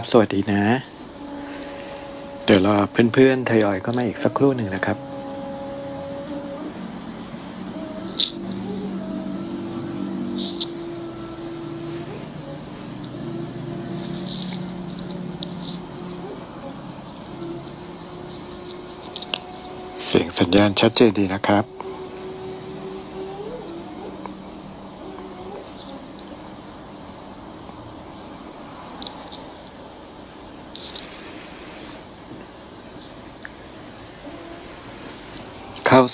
ครับ สวัสดีนะ เดี๋ยวรอเพื่อนๆทยอยเข้ามาอีกสักครู่หนึ่งนะครับเสียงสัญญาณชัดเจนดีนะครับ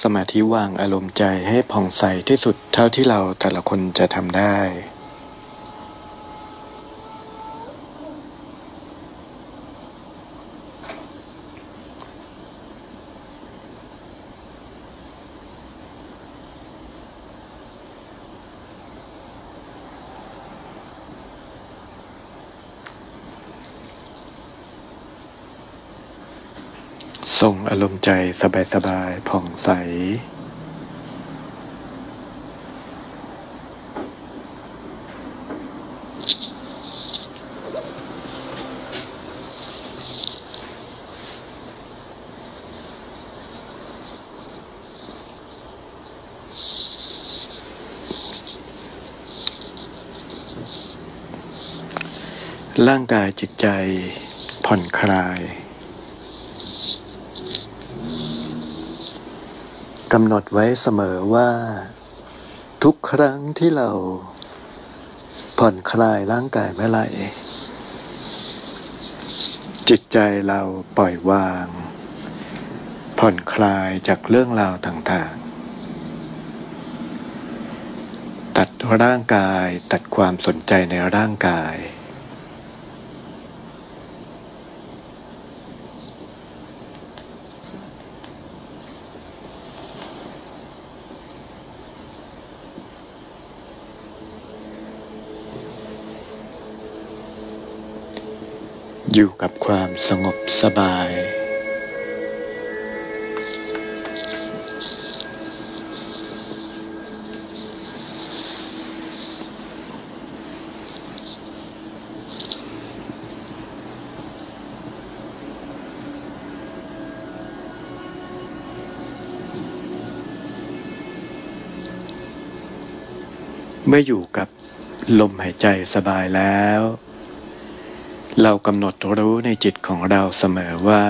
สมาธิวางอารมณ์ใจให้ผ่องใสที่สุดเท่าที่เราแต่ละคนจะทำได้ ส่งอารมณ์ใจสบายๆผ่องใส ร่างกายจิตใจผ่อนคลาย กำหนดไว้เสมอว่า ทุกครั้งที่เราผ่อนคลายร่างกายเมื่อไหร่ จิตใจเราปล่อยวาง ผ่อนคลายจากเรื่องราวต่างๆ ตัดร่างกายตัดความสนใจในร่างกาย อยู่กับความสงบสบาย เมื่ออยู่กับลมหายใจสบายแล้ว เรากำหนดรู้ในจิตของเราเสมอว่า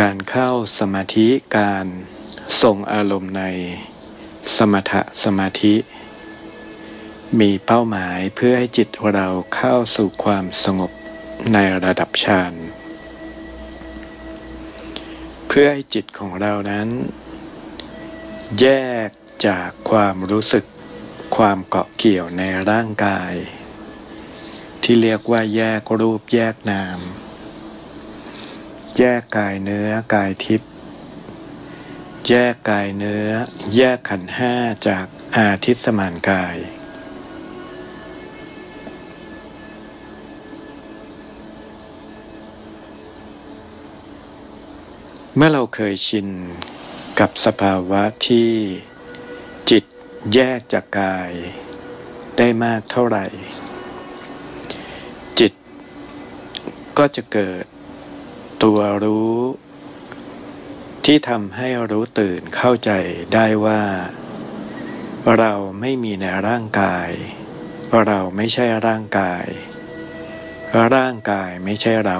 การเข้าสมาธิการทรงอารมณ์ในสมถะสมาธิ มีเป้าหมายเพื่อให้จิตเราเข้าสู่ความสงบในระดับฌานเพื่อให้จิตของเรานั้น แยกจากความรู้สึก ความเกาะเกี่ยวในร่างกาย ที่เรียกว่าแยกรูปแยกนาม แยกกายเนื้อกายทิพย์แยกกายเนื้อ แยกขันห้าจากอาทิตสมานกาย เมื่อเราเคยชินกับสภาวะที่ แยกจากกายได้มากเท่าไหร่ จิตก็จะเกิดตัวรู้ ที่ทำให้รู้ตื่นเข้าใจได้ว่า เราไม่มีในร่างกาย เราไม่ใช่ร่างกาย ร่างกายไม่ใช่เรา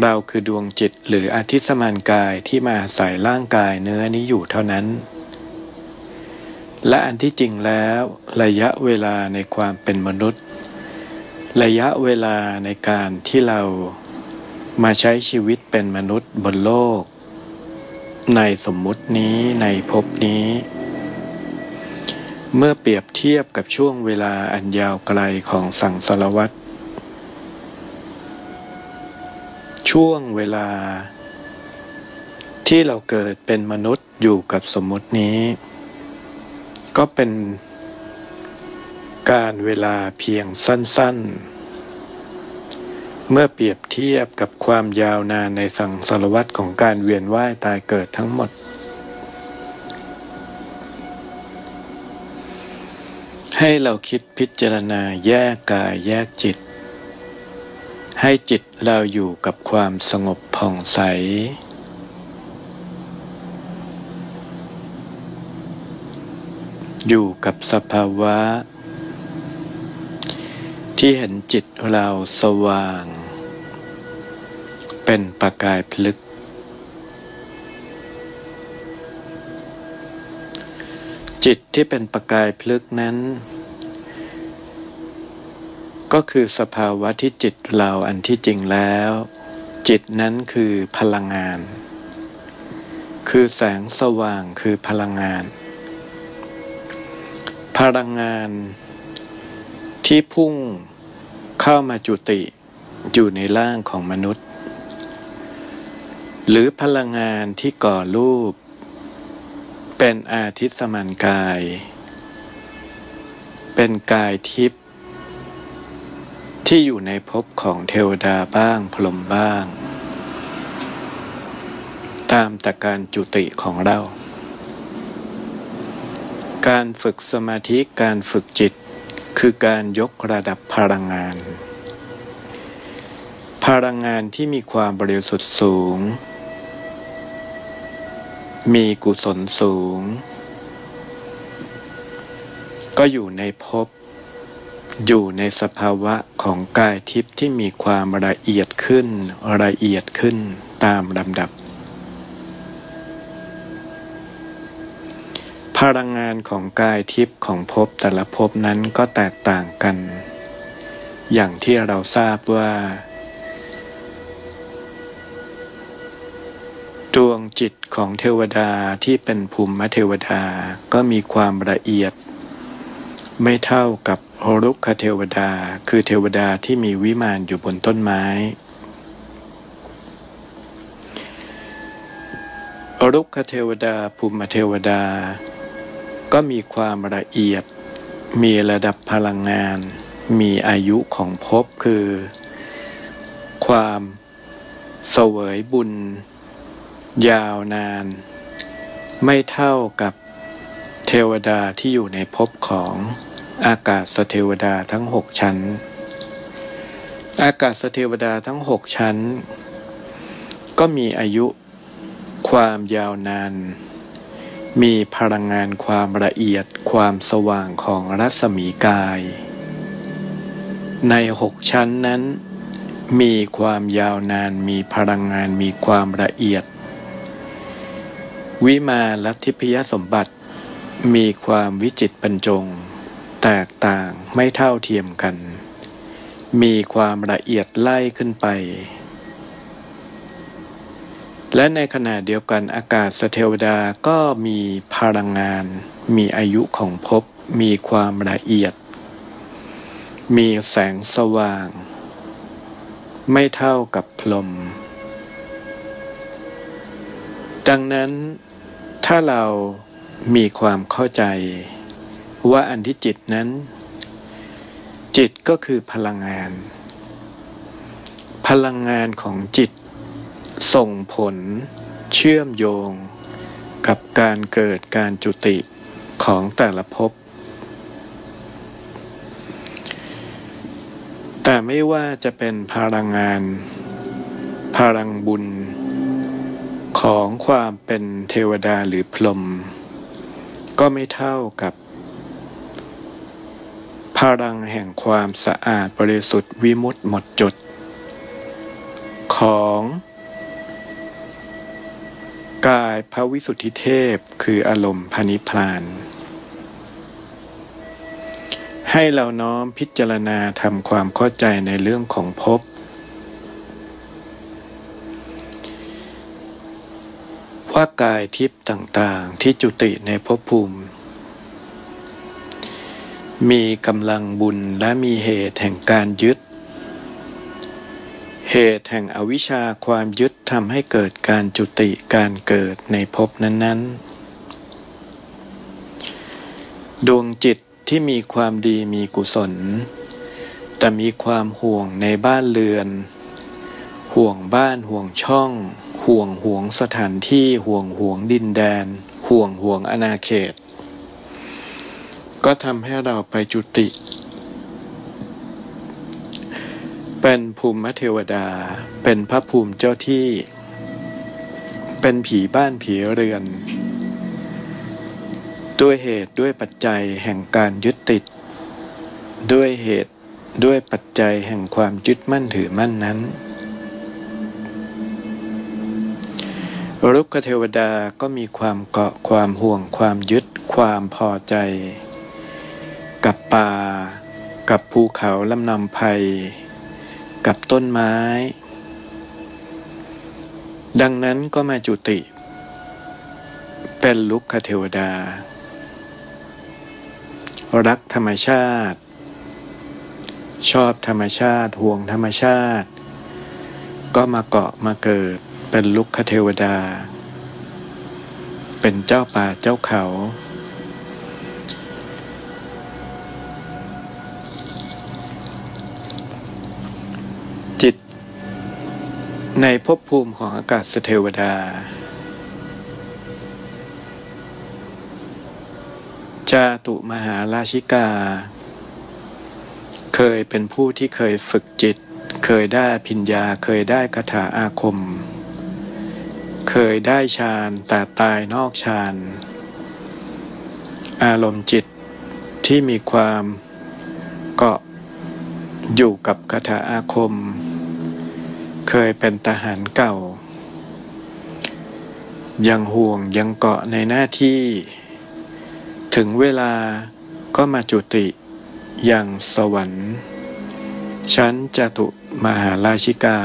เราคือดวงจิตหรืออาทิตสมานกายที่มาใส่ร่างกายเนื้อนี้อยู่เท่านั้น และอันที่จริงแล้วระยะเวลาในความเป็นมนุษย์ ระยะเวลาในการที่เรามาใช้ชีวิตเป็นมนุษย์บนโลก ในสมมุตินี้ในภพนี้ เมื่อเปรียบเทียบกับช่วงเวลาอันยาวไกลของสังสารวัตรช่วงเวลา ที่เราเกิดเป็นมนุษย์อยู่กับสมมุตินี้ ก็เป็นการเวลาเพียงสั้น ๆ เมื่อเปรียบเทียบกับความยาวนานในสังสารวัตรของการเวียนว่ายตายเกิดทั้งหมด ให้เราคิดพิจารณาแยกกายแยกจิต ให้จิตเราอยู่กับความสงบผ่องใส อยู่กับสภาวะ ที่เห็นจิตเราสว่าง เป็นประกายพลึก จิตที่เป็นประกายพลึกนั้น ก็คือสภาวะที่จิตเราอันที่จริงแล้ว จิตนั้นคือพลังงาน คือแสงสว่างคือพลังงาน พลังงานที่พุ่งเข้ามาจุติอยู่ในร่างของมนุษย์ หรือพลังงานที่ก่อรูป เป็นอาทิตย์สมานกาย เป็นกายทิพย์ที่อยู่ในภพของเทวดาบ้างพรหมบ้าง ตามแต่การจุติของเรา การฝึกสมาธิการฝึกจิต คือการยกระดับพลังงาน พลังงานที่มีความบริสุทธิ์สูง มีกุศลสูง ก็อยู่ในภพอยู่ในสภาวะของกายทิพย์ที่มีความละเอียดขึ้นละเอียดขึ้นตามลำดับ พลังงานของกายทิพย์ของภพแต่ละภพนั้นก็แตกต่างกัน อย่างที่เราทราบว่า ดวงจิตของเทวดาที่เป็นภูมิเทวดาก็มีความละเอียด ไม่เท่ากับรุกขเทวดาคือเทวดาที่มีวิมานอยู่บนต้นไม้รุกขเทวดาภูมิเทวดา ก็มีความละเอียด มีระดับพลังงาน มีอายุของภพคือ ความเสวยบุญ ยาวนาน ไม่เท่ากับเทวดาที่อยู่ในภพของอากาศเทวดาทั้งหกชั้น อากาศเทวดาทั้งหกชั้น ก็มีอายุความยาวนาน มีพลังงานความละเอียดความสว่างของรัศมีกาย ในหกชั้นนั้น มีความยาวนานมีพลังงานมีความละเอียด วิมาลัทธิพยสมบัติ มีความวิจิตบรรจง แตกต่างไม่เท่าเทียมกัน มีความละเอียดไล่ขึ้นไป และในขณะเดียวกันอากาศเทวดาก็มีพลังงาน มีอายุของภพมีความละเอียด มีแสงสว่าง ไม่เท่ากับพรหมดังนั้นถ้าเรามีความเข้าใจ ว่าอันที่จิตนั้น จิตก็คือพลังงาน พลังงานของจิต ส่งผลเชื่อมโยงกับการเกิดการจุติของแต่ละภพ แต่ไม่ว่าจะเป็นพลังงาน พลังบุญ ของความเป็นเทวดาหรือพรหมก็ไม่เท่ากับ พลังแห่งความสะอาดบริสุทธิ์วิมุตติหมดจด ของ กายพระวิสุทธิเทพคืออารมณ์พานิพพาน ให้เราน้อมพิจารณาทำความเข้าใจในเรื่องของภพว่ากายทิพย์ต่างๆที่จุติในภพภูมิ มีกำลังบุญและมีเหตุแห่งการยึด เหตุแห่งอวิชชาความยึดทำให้เกิดการจุติการเกิดในภพนั้นๆ ดวงจิตที่มีความดีมีกุศล แต่มีความห่วงในบ้านเรือน ห่วงบ้านห่วงช่อง ห่วงห่วงสถานที่ห่วงห่วงดินแดน ห่วงห่วงอาณาเขต ก็ทำให้เราไปจุติ เป็นภูมิเทวดา เป็นพระภูมิเจ้าที่ เป็นผีบ้านผีเรือน ด้วยเหตุด้วยปัจจัยแห่งการยึดติด ด้วยเหตุด้วยปัจจัยแห่งความยึดมั่นถือมั่นนั้นรุกขเทวดาก็มีความเกาะความห่วงความยึดความพอใจ กับป่า กับภูเขาลำนำไพ กับต้นไม้ ดังนั้นก็มาจุติ เป็นลุกขเทวดา รักธรรมชาติ ชอบธรรมชาติห่วงธรรมชาติ ก็มาเกาะมาเกิดเป็นลุกคเทวดา เป็นเจ้าป่าเจ้าเขา ในภพภูมิของอากาศเทวดา จาตุมหาราชิกา เคยเป็นผู้ที่เคยฝึกจิต เคยได้พิญญา เคยได้คาถาอาคม เคยได้ฌานแต่ตายนอกฌาน อารมณ์จิตที่มีความเกาะอยู่กับคาถาอาคม เคยเป็นทหารเก่า ยังห่วงยังเกาะในหน้าที่ ถึงเวลาก็มาจุติอย่างสวรรค์ชั้นจตุมหาราชิกา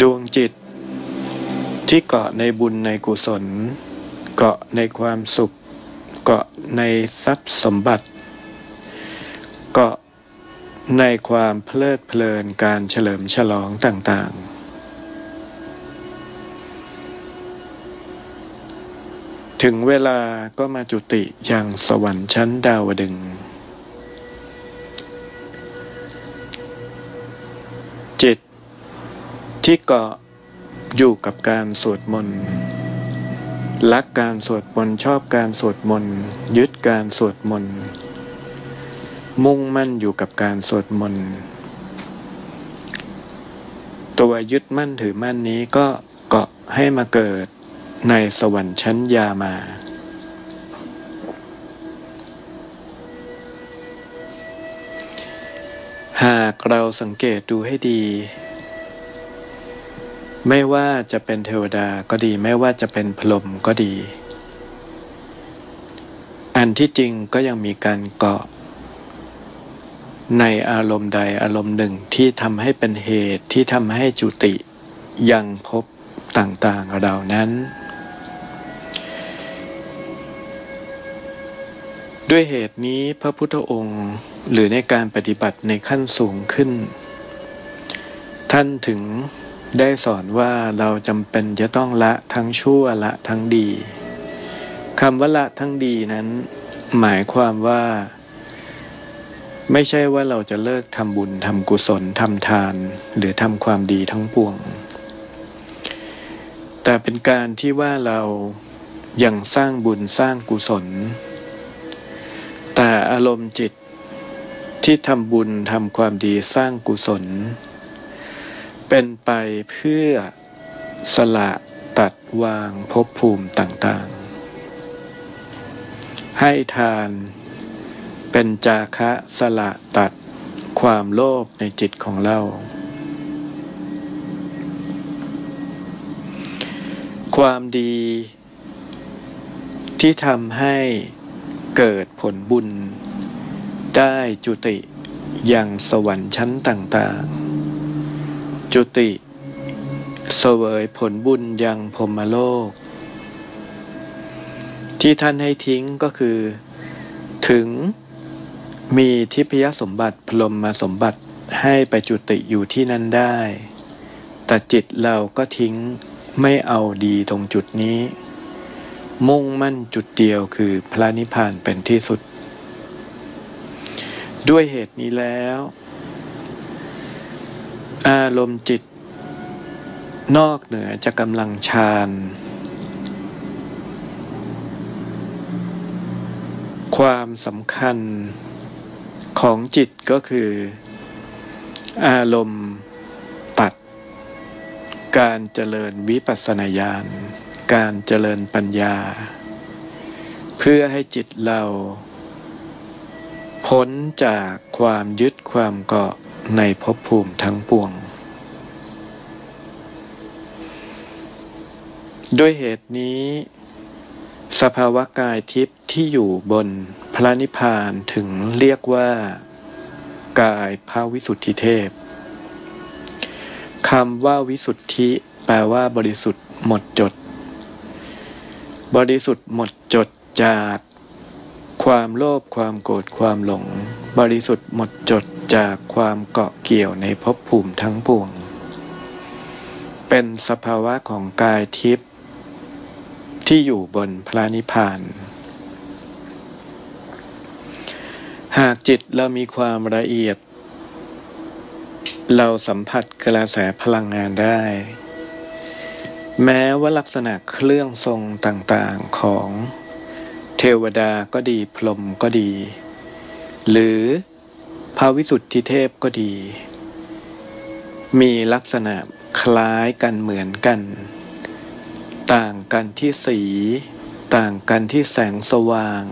ดวงจิต ที่เกาะในบุญในกุศล เกาะในความสุข เกาะในทรัพย์สมบัติ ในความเพลิดเพลินการเฉลิมฉลองต่างๆ ถึงเวลาก็มาจุติอย่างสวรรค์ชั้นดาวดึง จิตที่เกาะอยู่กับการสวดมนต์รักการสวดมนต์ชอบการสวดมนต์ยึดการสวดมนต์ มุ่งมั่นอยู่กับการสวดมนต์ตัวยึดมั่นถือมั่นนี้ก็เกาะให้มาเกิดในสวรรค์ชั้นยามา หากเราสังเกตดูให้ดี ไม่ว่าจะเป็นเทวดาก็ดี ไม่ว่าจะเป็นพรหมก็ดี อันที่จริงก็ยังมีการเกาะ ในอารมณ์ใดอารมณ์หนึ่งที่ทำให้เป็นเหตุที่ทำให้จุติยังพบต่างๆเหล่านั้น ด้วยเหตุนี้พระพุทธองค์หรือในการปฏิบัติในขั้นสูงขึ้น ท่านถึงได้สอนว่าเราจำเป็นจะต้องละทั้งชั่วละทั้งดีคำว่าละทั้งดีนั้น หมายความว่า ไม่ใช่ว่าเราจะเลิกทำบุญทำกุศลทำทาน หรือทำความดีทั้งปวง แต่เป็นการที่ว่าเรายังสร้างบุญสร้างกุศล แต่อารมณ์จิตที่ทำบุญทำความดีสร้างกุศล เป็นไปเพื่อสละตัดวางภพภูมิต่างๆ ให้ทาน เป็นจาคะสละตัดความโลภในจิตของเรา ความดีที่ทำให้เกิดผลบุญ ได้จุติอย่างสวรรค์ชั้นต่างๆ จุติเสวยผลบุญยังพรมโลก ที่ท่านให้ทิ้งก็คือ ถึง มีทิพยสมบัติพรมมาสมบัติให้ไปจุติอยู่ที่นั่นได้ แต่จิตเราก็ทิ้งไม่เอาดีตรงจุดนี้ มุ่งมั่นจุดเดียวคือพระนิพพานเป็นที่สุด ด้วยเหตุนี้แล้ว อารมณ์จิต นอกเหนือจะกกำลังฌานความสำคัญ ของจิตก็คือ อารมณ์ตัด การเจริญวิปัสสนาญาณ การเจริญปัญญา เพื่อให้จิตเรา พ้นจากความยึดความเกาะในภพภูมิทั้งปวง ด้วยเหตุนี้ สภาวะกายทิพย์ ที่อยู่บนพระนิพพานถึงเรียกว่า กายพระวิสุทธิเทพคำว่าวิสุทธิแปลว่าบริสุทธิ์หมดจด บริสุทธิ์หมดจดจากความโลภความโกรธความหลง บริสุทธิ์หมดจดจากความเกาะเกี่ยวในภพภูมิทั้งปวง เป็นสภาวะของกายทิพย์ที่อยู่บนพระนิพพาน หากจิตเรามีความละเอียด เราสัมผัสกระแสพลังงานได้ แม้ว่าลักษณะเครื่องทรงต่างๆของเทวดาก็ดีพรหมก็ดี หรือพระวิสุทธิเทพก็ดี มีลักษณะคล้ายกันเหมือนกัน ต่างกันที่สี ต่างกันที่แสงสว่าง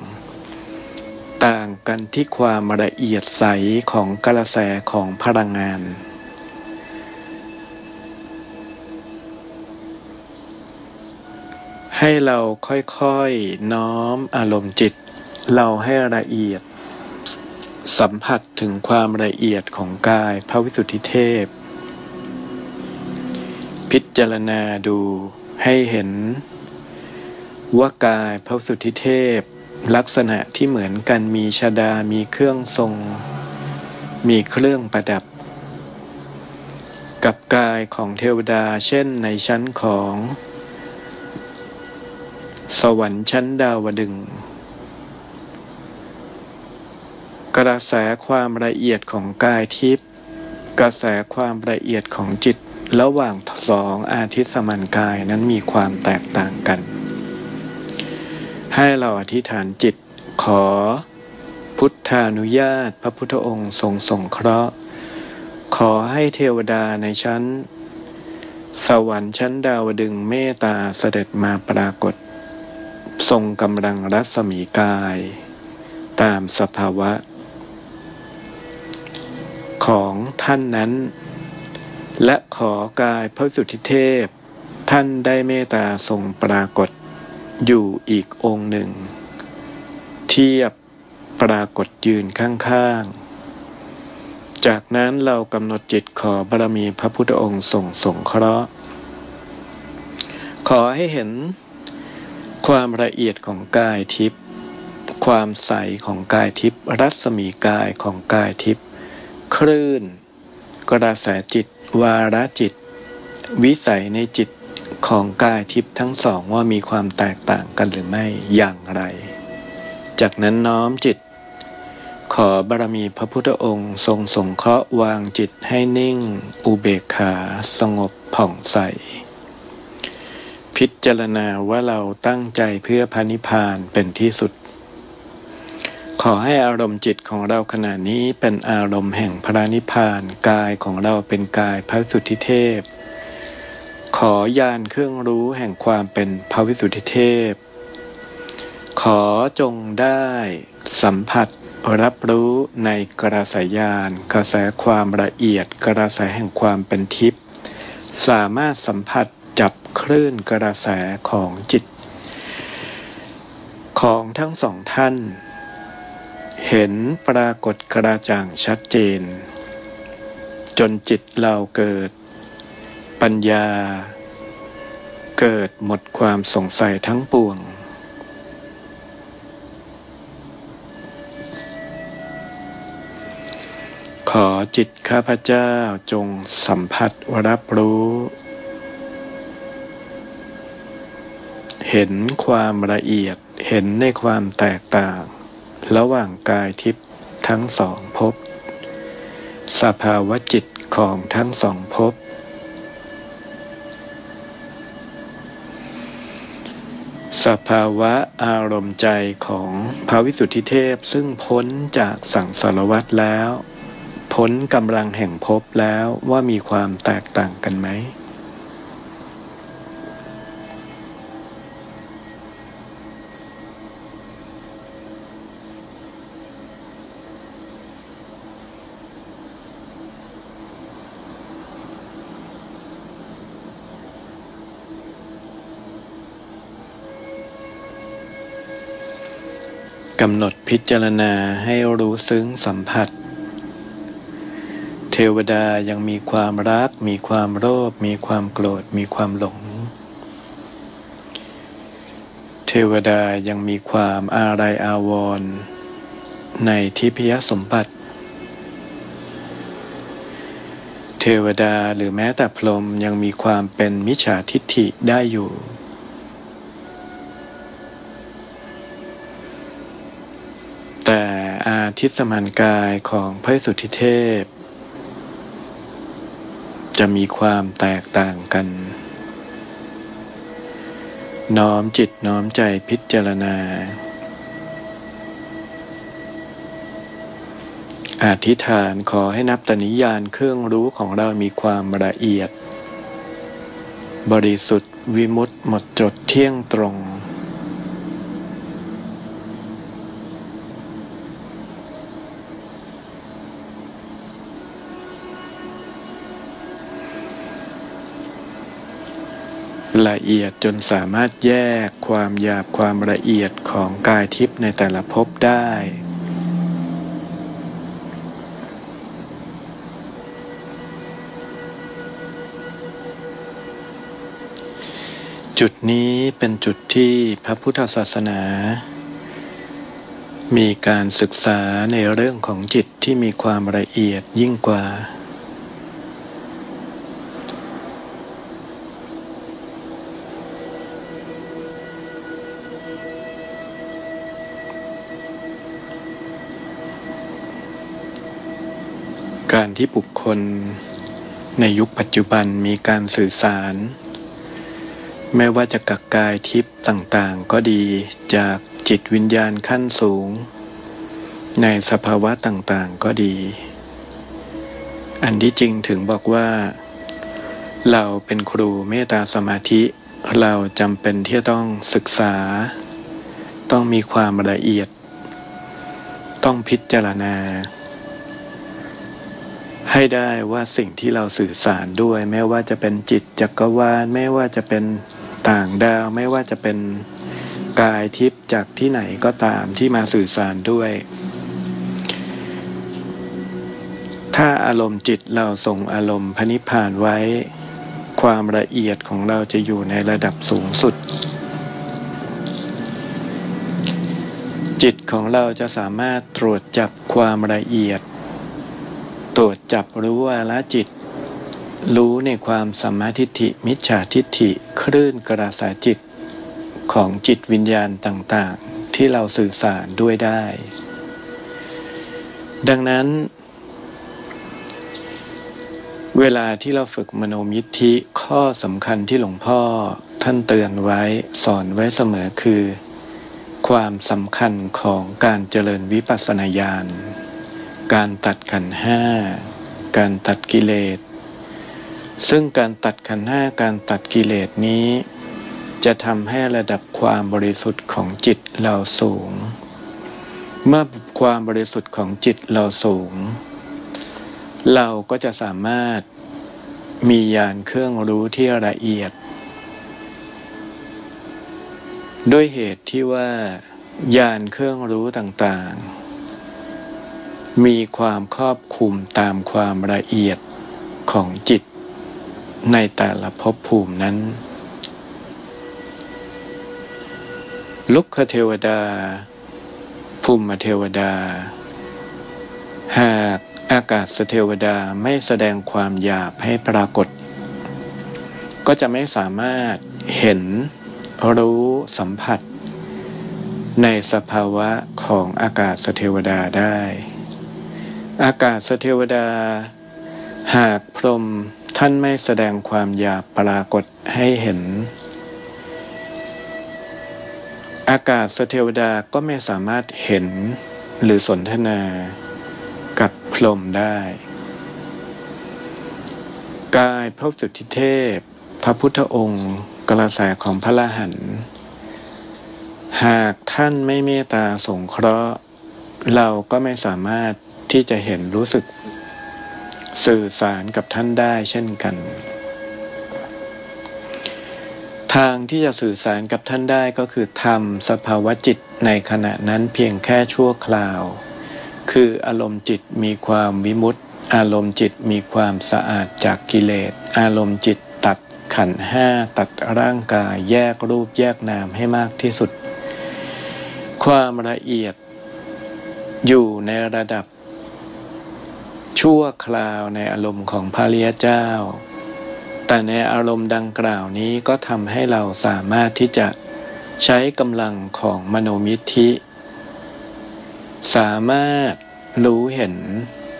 ต่างกันที่ความละเอียดใสของกระแสของพลังงาน ให้เราค่อยๆน้อมอารมณ์จิต เราให้ละเอียด สัมผัสถึงความละเอียดของกายพระวิสุทธิเทพ พิจารณาดูให้เห็นว่ากายพระวิสุทธิเทพ ลักษณะที่เหมือนกันมีชดา มีเครื่องทรง มีเครื่องประดับ กับกายของเทวดาเช่นในชั้นของ สวรรค์ชั้นดาวดึง กระแสความละเอียดของกายทิพย์กระแสความละเอียดของจิตระหว่างสองอาทิตย์สมันกายนั้นมีความแตกต่างกัน ให้เราอธิษฐานจิตขอ พุทธานุญาตพระพุทธองค์ทรงสงเคราะห์ ขอให้เทวดาในชั้น สวรรค์ชั้นดาวดึงเมตตาเสด็จมาปรากฏ ทรงกำลังรัศมีกาย ตามสภาวะ ของท่านนั้น และขอกายพระสุทธิเทพ ท่านได้เมตตาทรงปรากฏ อยู่อีกองค์หนึ่ง เทียบปรากฏยืนข้างๆ จากนั้นเรากำหนดจิตขอบารมีพระพุทธองค์ทรงสงเคราะห์ ขอให้เห็นความละเอียดของกายทิพย์ความใสของกายทิพย์รัศมีกายของกายทิพย์คลื่น กระแสจิต วาระจิต วิสัยในจิต ของกายทิพย์ทั้งสองว่ามีความแตกต่างกันหรือไม่อย่างไร จากนั้นน้อมจิต ขอบารมีพระพุทธองค์ทรงสงเคราะห์วางจิตให้นิ่ง อุเบกขาสงบผ่องใส พิจารณาว่าเราตั้งใจเพื่อพานิพพานเป็นที่สุด ขอให้อารมณ์จิตของเราขณะนี้เป็นอารมณ์แห่งพระนิพพานกายของเราเป็นกายพระสุทธิเทพ ขอยานเครื่องรู้แห่งความเป็นพระวิสุทธิเทพ ขอจงได้สัมผัสรับรู้ในกระแสยานกระแสความละเอียดกระแสแห่งความเป็นทิพย์สามารถสัมผัสจับคลื่นกระแสของจิต ของทั้งสองท่าน เห็นปรากฏกระจ่างชัดเจน จนจิตเราเกิด ปัญญา เกิดหมดความสงสัยทั้งปวง ขอจิตข้าพเจ้าจงสัมผัสรับรู้ เห็นความละเอียดเห็นในความแตกต่าง ระหว่างกายทิพย์ทั้งสองภพสภาวะจิตของทั้งสองภพ สภาวะอารมณ์ใจของพระวิสุทธิเทพซึ่งพ้นจากสังสารวัฏแล้ว พ้นกำลังแห่งภพแล้วว่ามีความแตกต่างกันไหม กำหนดพิจารณาให้รู้ซึ้งสัมผัส เทวดายังมีความรัก มีความโลภมีความโกรธ มีความหลง เทวดายังมีความอาลัยอาวรณ์ในทิพยสมบัติ เทวดาหรือแม้แต่พรหมยังมีความเป็นมิจฉาทิฏฐิได้อยู่แต่อา ทิตสมานกายของพระสุทธิเทพ จะมีความแตกต่างกัน น้อมจิตน้อมใจพิจารณา อธิษฐานขอให้นับตนิยานเครื่องรู้ของเรามีความละเอียด บริสุทธิ์วิมุตต์หมดจดเที่ยงตรง ละเอียดจนสามารถแยกความหยาบความละเอียดของกายทิพย์ในแต่ละภพได้ จุดนี้เป็นจุดที่พระพุทธศาสนา มีการศึกษาในเรื่องของจิตที่มีความละเอียดยิ่งกว่า ที่บุคคล ในยุคปัจจุบันมีการสื่อสาร ไม่ว่าจะกักกายทิพย์ต่างๆ ก็ดีจากจิตวิญญาณขั้นสูง ในสภาวะต่างๆก็ดี อันที่จริงถึงบอกว่า เราเป็นครูเมตตาสมาธิ เราจำเป็นที่ต้องศึกษา ต้องมีความละเอียด ต้องพิจารณา ให้ได้ว่าสิ่งที่เราสื่อสารด้วย ไม่ว่าจะเป็นจิตจักรวาลไม่ว่าจะเป็นต่างดาว ไม่ว่าจะเป็นกายทิพย์จากที่ไหนก็ตามที่มาสื่อสารด้วย ถ้าอารมณ์จิตเราส่งอารมณ์พนิพานไว้ ความละเอียดของเราจะอยู่ในระดับสูงสุด จิตของเราจะสามารถตรวจจับความละเอียด ตรวจจับรู้วาละจิต รู้ในความสัมมาทิฏฐิมิจฉาทิฏฐิคลื่นกระแสจิต ของจิตวิญญาณต่างๆ ที่เราสื่อสารด้วยได้ ดังนั้น เวลาที่เราฝึกมโนมิทธิข้อสำคัญที่หลวงพ่อท่านเตือนไว้สอนไว้เสมอคือ ความสำคัญของการเจริญวิปัสสนาญาณ การตัดขันห้าการตัดกิเลส ซึ่งการตัดขันห้าการตัดกิเลสนี้ จะทำให้ระดับความบริสุทธิ์ของจิตเราสูง เมื่อความบริสุทธิ์ของจิตเราสูง เราก็จะสามารถมียานเครื่องรู้ที่ละเอียด ด้วยเหตุที่ว่า ยานเครื่องรู้ต่างๆ มีความครอบคุมตามความละเอียดของจิต ในแต่ละภพภูมินั้น ลุกเทวดา ภูมิเทวดา หากอากาศเทวดาไม่แสดงความหยาบให้ปรากฏ ก็จะไม่สามารถเห็นรู้สัมผัส ในสภาวะของอากาศเทวดาได้ อากาศเทวดา หากพรมท่านไม่แสดงความหยาบปรากฏให้เห็น อากาศสเทวดาก็ไม่สามารถเห็นหรือสนทนากับพรมได้ กายพระสุทธิเทพ พระพุทธองค์ กระแสของพระละหัน หากท่านไม่เมตตาสงเคราะห์ เราก็ไม่สามารถ ที่จะเห็นรู้สึกสื่อสารกับท่านได้เช่นกัน ทางที่จะสื่อสารกับท่านได้ก็คือทำสภาวะจิตในขณะนั้นเพียงแค่ชั่วคราว คืออารมณ์จิตมีความวิมุตติ อารมณ์จิตมีความสะอาดจากกิเลส อารมณ์จิตตัดขันห้าตัดร่างกายแยกรูปแยกนามให้มากที่สุด ความละเอียดอยู่ในระดับ ชั่วคราวในอารมณ์ของพระริยเจ้า แต่ในอารมณ์ดังกล่าวนี้ก็ทำให้เราสามารถที่จะใช้กำลังของมโนมิธิ สามารถรู้เห็น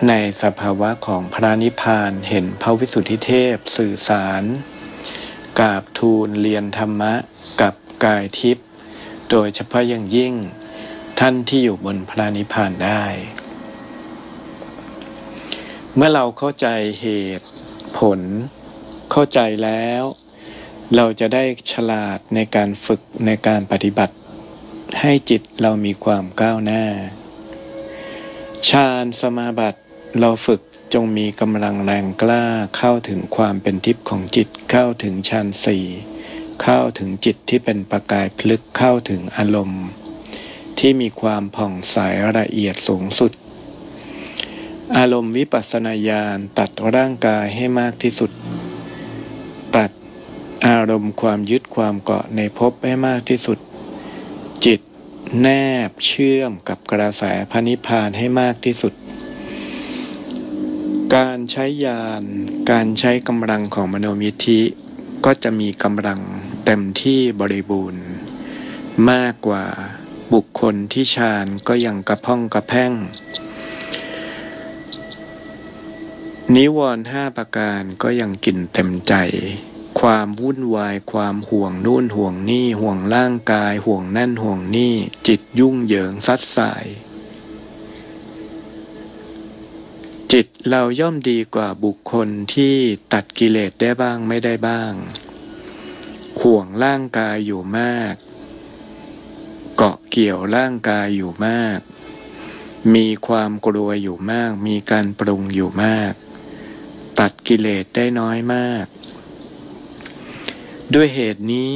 ในสภาวะของพระนิพพานเห็นพระวิสุทธิเทพสื่อสารกาบทูลเรียนธรรมะกับกายทิพย์โดยเฉพาะอย่างยิ่งท่านที่อยู่บนพระนิพพานได้ เมื่อเราเข้าใจเหตุผล เข้าใจแล้ว เราจะได้ฉลาดในการฝึกในการปฏิบัติ ให้จิตเรามีความก้าวหน้าฌานสมาบัติเราฝึกจงมีกำลังแรงกล้าเข้าถึงความเป็นทิพย์ของจิตเข้าถึงฌานสี่เข้าถึงจิตที่เป็นประกายพลึกเข้าถึงอารมณ์ ที่มีความผ่องใสละเอียดสูงสุด อารมณ์วิปัสสนาญาณตัดร่างกายให้มากที่สุด ตัดอารมณ์ความยึดความเกาะในภพให้มากที่สุด จิตแนบเชื่อมกับกระแสพระนิพพานให้มากที่สุด การใช้ญาณการใช้กำลังของมโนมิธิก็จะมีกำลังเต็มที่บริบูรณ์ มากกว่าบุคคลที่ฌานก็ยังกระพ้องกระแพ่ง นิวรณ์ห้าประการก็ยังกินเต็มใจ ความวุ่นวายความห่วงนู่นห่วงนี่ห่วงร่างกาย ห่วงนั่นห่วงนี่ จิตยุ่งเหยิงซัดสาย จิตเราย่อมดีกว่าบุคคลที่ตัดกิเลสได้บ้างไม่ได้บ้าง ห่วงร่างกายอยู่มาก เกาะเกี่ยวร่างกายอยู่มาก มีความกลัวอยู่มาก มีการปรุงอยู่มาก ตัดกิเลสได้น้อยมาก ด้วยเหตุนี้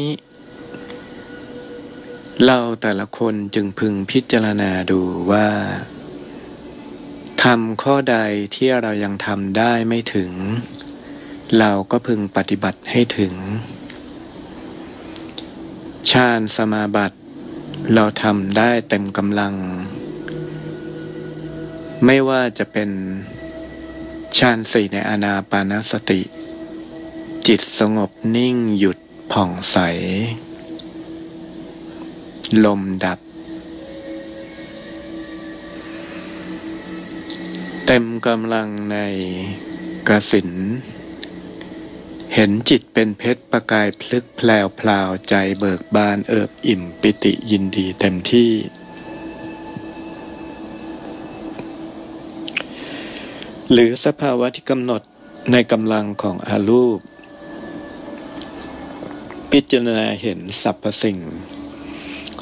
เราแต่ละคนจึงพึงพิจารณาดูว่าทำข้อใดที่เรายังทำได้ไม่ถึง เราก็พึงปฏิบัติให้ถึงฌานสมาบัติ เราทำได้เต็มกำลัง ไม่ว่าจะเป็น ฌานสี่ในอนาปานสติ จิตสงบนิ่งหยุดผ่องใส ลมดับ เต็มกำลังในกระสิน เห็นจิตเป็นเพชรประกายพลึกแผลวพลาวใจเบิกบานเอิบอิ่มปิติยินดีเต็มที่ หรือสภาวะที่กำหนดในกำลังของอารูป พิจารณาเห็นสรรพสิ่ง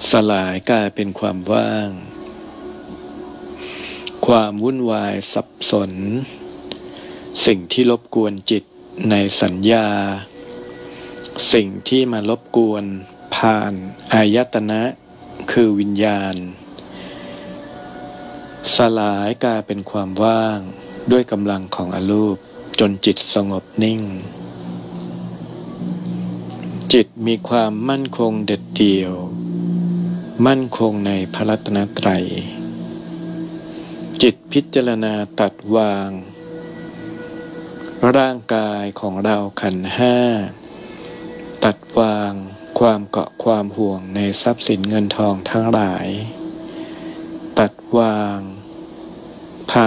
สลายกลายเป็นความว่าง ความวุ่นวายสับสน สิ่งที่รบกวนจิตในสัญญา สิ่งที่มารบกวนผ่านอายตนะคือวิญญาณ สลายกลายเป็นความว่าง ด้วยกำลังของอรูปจนจิตสงบนิ่ง จิตมีความมั่นคงเด็ดเดี่ยว มั่นคงในพระรัตนตรัย จิตพิจารณาตัดวาง ร่างกายของเราขันห้า ตัดวางความเกาะความห่วงในทรัพย์สินเงินทองทั้งหลาย ตัดวาง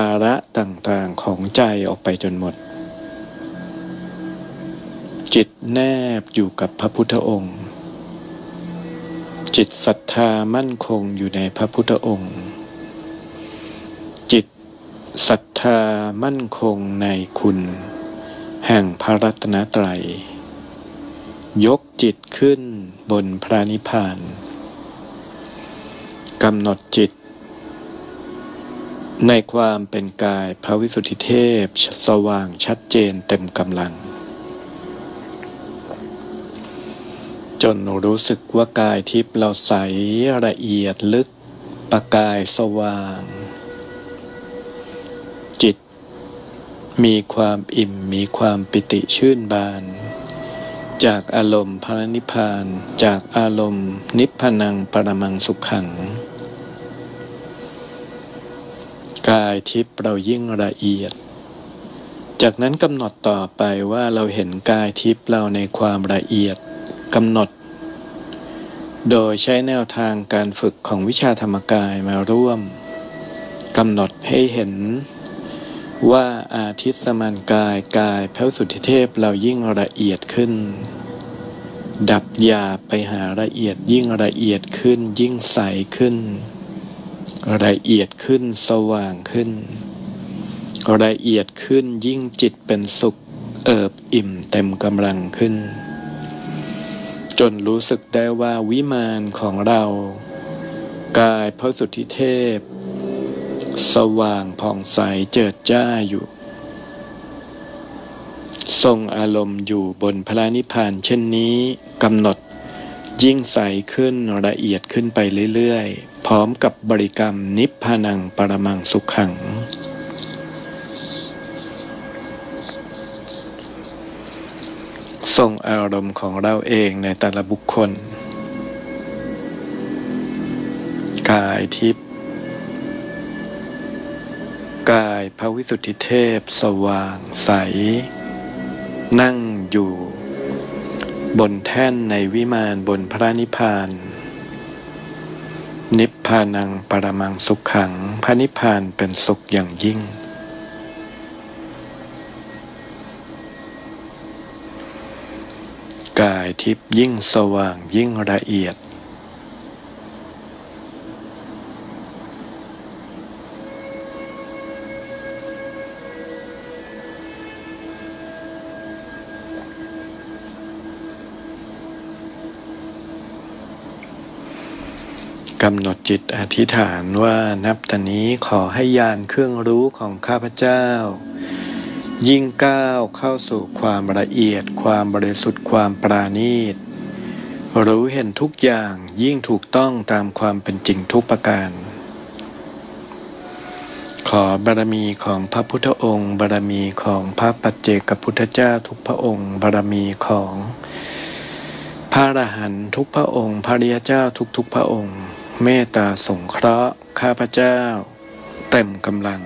าระต่างๆของใจออกไปจนหมด จิตแนบอยู่กับพระพุทธองค์ จิตศรัทธามั่นคงอยู่ในพระพุทธองค์ จิตศรัทธามั่นคงในคุณ แห่งพระรัตนตรัย ยกจิตขึ้นบนพระนิพพานกำหนดจิต ในความเป็นกายพระวิสุทธิเทพ สว่างชัดเจนเต็มกำลัง จนรู้สึกว่ากายทิพย์เราใสละเอียดลึก ประกายสว่าง จิต มีความอิ่มมีความปิติชื่นบาน จากอารมณ์พระนิพพาน จากอารมณ์นิพพานังปรมังสุขขัง กายทิพย์เรายิ่งละเอียด จากนั้นกำหนดต่อไปว่าเราเห็นกายทิพย์เราในความละเอียดกำหนด โดยใช้แนวทางการฝึกของวิชาธรรมกายมาร่วมกำหนดให้เห็นว่าอาทิตย์สมานกายกายพระสุทธิเทพเรายิ่งละเอียดขึ้น ดับยาไปหาละเอียดยิ่งละเอียดขึ้นยิ่งใสขึ้น ละเอียดขึ้นสว่างขึ้น ละเอียดขึ้นยิ่งจิตเป็นสุขเอิบอิ่มเต็มกำลังขึ้น จนรู้สึกได้ว่าวิมานของเรา กายพระสุทธิเทพ สว่างผ่องใสเจิดจ้าอยู่ ทรงอารมณ์อยู่บนพระนิพพานเช่นนี้กำหนดยิ่งใสขึ้นละเอียดขึ้นไปเรื่อยๆ พร้อมกับบริกรรมนิพพานังปรมังสุขขัง ส่งอารมณ์ของเราเองในแต่ละบุคคล กายทิพย์กายพระวิสุทธิเทพ สว่างใส นั่งอยู่ บนแท่นในวิมานบนพระนิพพาน นิพพานังปรมังสุขขัง พระนิพพานเป็นสุขอย่างยิ่ง กายทิพย์ยิ่งสว่างยิ่งละเอียดำหนดจิตอธิษฐานว่านับแต่นี้ขอให้ยานเครื่องรู้ของข้าพเจ้า ยิ่งก้าวเข้าสู่ความละเอียดความบริสุทธิ์ความปราณีต รู้เห็นทุกอย่างยิ่งถูกต้องตามความเป็นจริงทุกประการ ขอบารมีของพระพุทธองค์ บารมีของพระปัจเจกพุทธเจ้าทุกพระองค์ บารมีของพระอรหันต์ทุกพระองค์ พระริยเจ้าทุกๆพระองค์ เมตตาสงเคราะห์ข้าพเจ้า เต็มกำลัง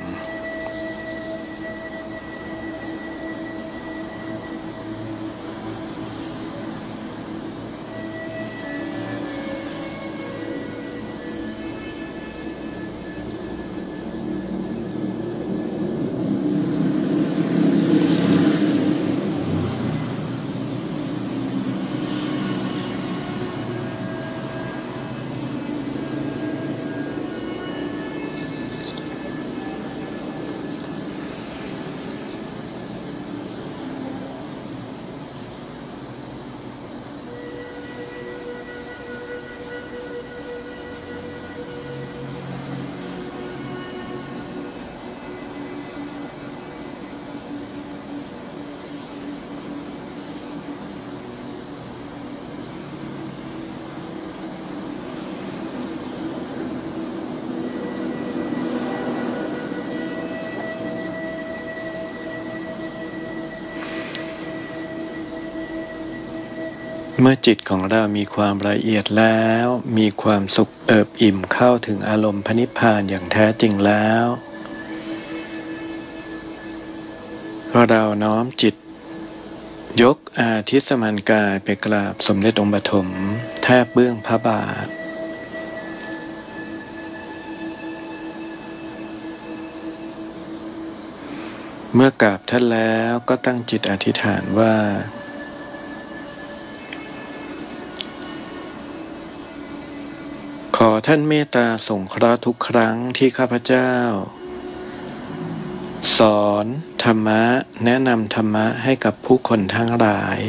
เมื่อจิตของเรามีความละเอียดแล้ว มีความสุขเอิบอิ่มเข้าถึงอารมณ์พนิพพานอย่างแท้จริงแล้ว เราน้อมจิต ยกอาทิสมานกายไปกราบสมเด็จองค์ปฐมแทบเบื้องพระบาท เมื่อกราบท่านแล้วก็ตั้งจิตอธิษฐานว่า อท่านเมตตาสงเคราะห์ทุกครั้งที่ข้าพเจ้า สอนธรรมะแนะนำธรรมะให้กับผู้คนทั้งหลาย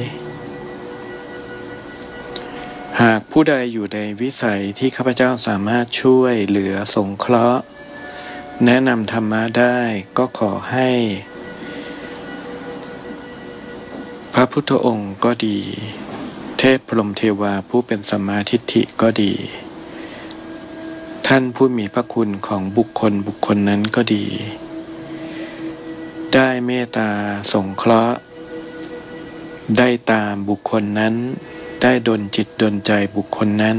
หากผู้ใดอยู่ในวิสัยที่ข้าพเจ้าสามารถช่วยเหลือสงเคราะห์ แนะนำธรรมะได้ก็ขอให้ พระพุทธองค์ก็ดี เทพพรมเทวาผู้เป็นสัมมาทิฏฐิก็ดี ท่านผู้มีพระคุณของบุคคลบุคคลนั้นก็ดี ได้เมตตาสงเคราะห์ ได้ตามบุคคลนั้น ได้ดลจิตดลใจบุคคลนั้น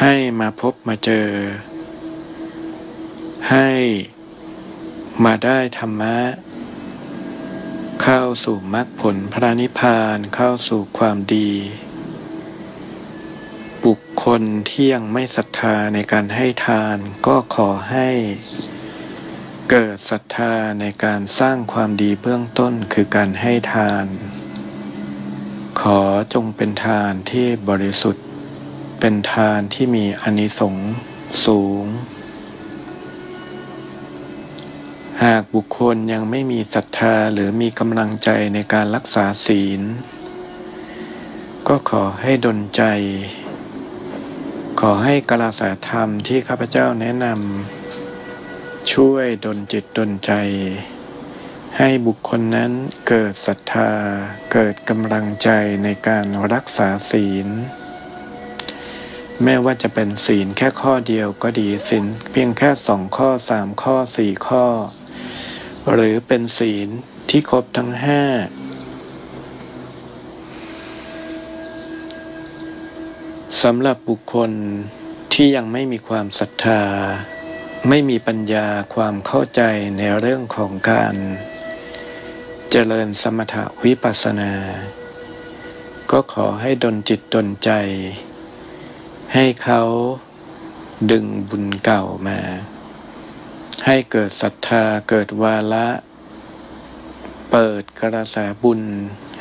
ให้มาพบมาเจอ ให้มาได้ธรรมะ เข้าสู่มรรคผลพระนิพพานเข้าสู่ความดี คคลที่ยังไม่ศรัทธาในการให้ทาน ก็ขอให้เกิดศรัทธาในการสร้างความดีเบื้องต้นคือการให้ทาน ขอจงเป็นทานที่บริสุทธิ์ เป็นทานที่มีอนิสงส์สูง หากบุคคลยังไม่มีศรัทธาหรือมีกำลังใจในการรักษาศีล ก็ขอให้ดลใจ ขอให้กระแสธรรมที่ข้าพเจ้าแนะนำช่วยดลจิตดลใจ ให้บุคคลนั้นเกิดศรัทธา เกิดกำลังใจในการรักษาศีล แม้ว่าจะเป็นศีลแค่ข้อเดียวก็ดีศีลเพียงแค่สองข้อสามข้อสี่ข้อ หรือเป็นศีลที่ครบทั้งห้า สำหรับบุคคลที่ยังไม่มีความศรัทธา ไม่มีปัญญาความเข้าใจในเรื่องของการ เจริญสมถะวิปัสสนา ก็ขอให้ดนจิตดนใจ ให้เขาดึงบุญเก่ามา ให้เกิดศรัทธาเกิดวาละ เปิดกระแสบุญ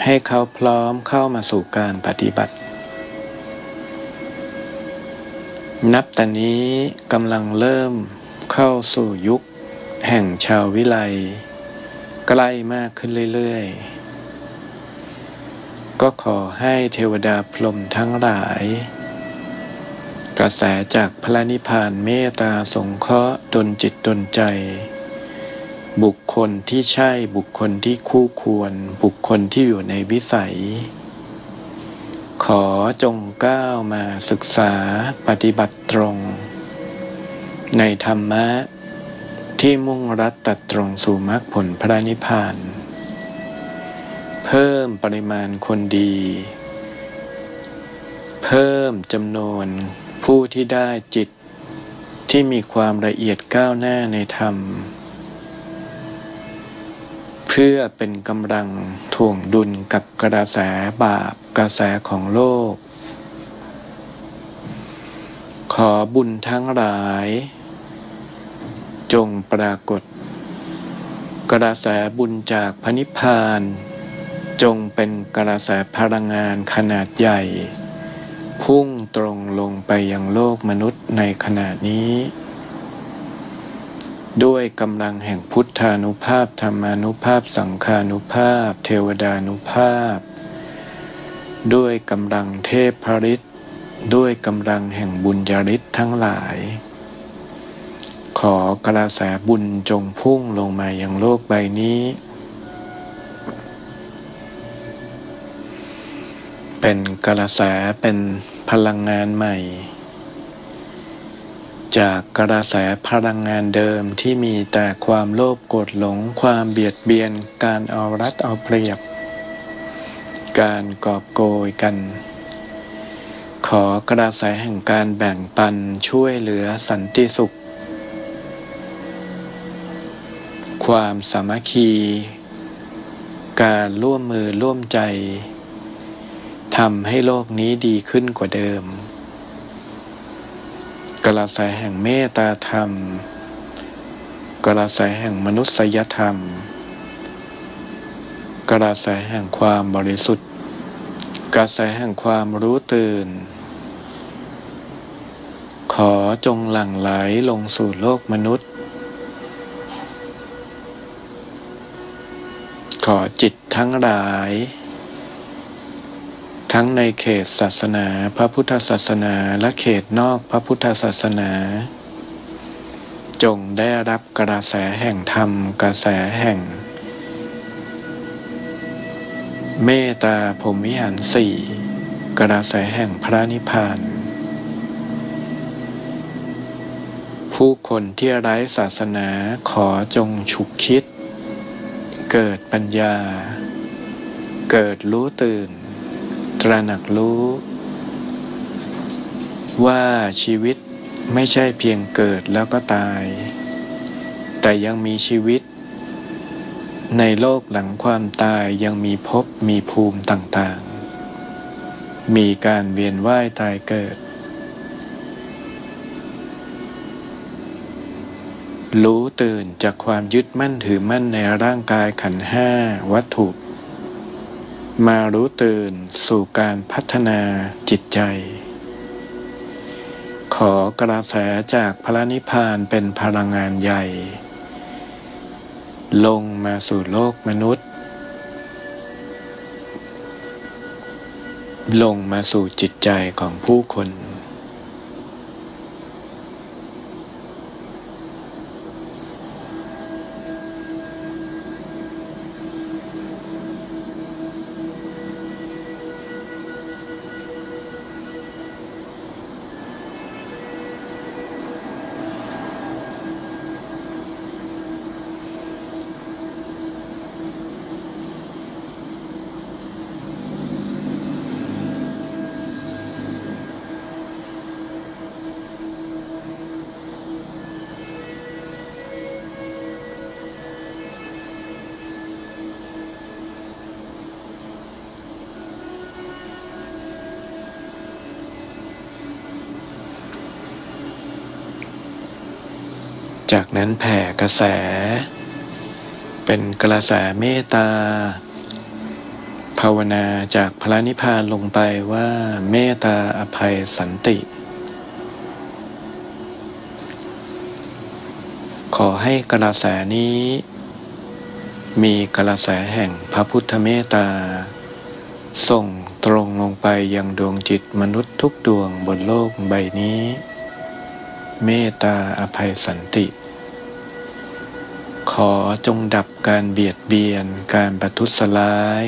ให้เขาพร้อมเข้ามาสู่การปฏิบัติ นับแต่นี้กำลังเริ่มเข้าสู่ยุค แห่งชาววิไลใกล้มากขึ้นเรื่อยๆ ก็ขอให้เทวดาพรหมทั้งหลาย กระแสจากพระนิพพานเมตตาสงเคราะห์ดลจิตดลใจ บุคคลที่ใช่บุคคลที่คู่ควร บุคคลที่อยู่ในวิสัย ขอจงก้าวมาศึกษาปฏิบัติตรง ในธรรมะที่มุ่งรัดตัดตรงสู่มรรคผลพระนิพพาน เพิ่มปริมาณคนดี เพิ่มจำนวนผู้ที่ได้จิตที่มีความละเอียดก้าวหน้าในธรรม เพื่อเป็นกำลังถ่วงดุลกับกระแสบาป กระแสของโลก ขอบุญทั้งหลาย จงปรากฏ กระแสบุญจากพระนิพพาน จงเป็นกระแสพลังงานขนาดใหญ่ พุ่งตรงลงไปยังโลกมนุษย์ในขณะนี้ด้วยกำลังแห่งพุทธานุภาพธรรมานุภาพสังขานุภาพ เทวดานุภาพ ด้วยกำลังเทพพริตด้วยกำลังแห่งบุญญาฤทธิ์ทั้งหลาย ขอกระแสบุญจงพุ่งลงมาอยังโลกใบนี้ เป็นกระแสเป็นพลังงานใหม่ จากกระแสพลังงานเดิมที่มีแต่ความโลภโกรธหลงความเบียดเบียนการเอารัดเอาเปรียบ การกอบโกยกัน ขอกระแสแห่งการแบ่งปันช่วยเหลือสันติสุข ความสามัคคี การร่วมมือร่วมใจทำให้โลกนี้ดีขึ้นกว่าเดิม กระแสแห่งเมตตาธรรม กระแสแห่งมนุษยธรรม กระแสแห่งความบริสุทธิ์ กระแสแห่งความรู้ตื่น ขอจงหลั่งไหลลงสู่โลกมนุษย์ ขอจิตทั้งหลาย ทั้งในเขตศาสนาพระพุทธศาสนาและเขตนอกพระพุทธศาสนา จงได้รับกระแสแห่งธรรมกระแสแห่ง เมตตาพรมวิหารสี่กระแสแห่งพระนิพพาน ผู้คนที่ไร้ศาสนาขอจงฉุกคิด เกิดปัญญา เกิดรู้ตื่น ตระหนักรู้ ว่าชีวิตไม่ใช่เพียงเกิดแล้วก็ตาย แต่ยังมีชีวิต ในโลกหลังความตายยังมีภพมีภูมิต่างๆ มีการเวียนว่ายตายเกิด รู้ตื่นจากความยึดมั่นถือมั่นในร่างกายขันห้าวัตถุ มารู้ตื่นสู่การพัฒนาจิตใจ ขอกระแสจากพระนิพพานเป็นพลังงานใหญ่ ลงมาสู่โลกมนุษย์ ลงมาสู่จิตใจของผู้คน จากนั้นแผ่กระแส เป็นกระแสเมตตา ภาวนาจากพระนิพพานลงไปว่าเมตตาอภัยสันติ ขอให้กระแสนี้ มีกระแสแห่งพระพุทธเมตตา ส่งตรงลงไปยังดวงจิตมนุษย์ทุกดวงบนโลกใบนี้ เมตตาอภัยสันติ ขอจงดับการเบียดเบียน การประทุษร้าย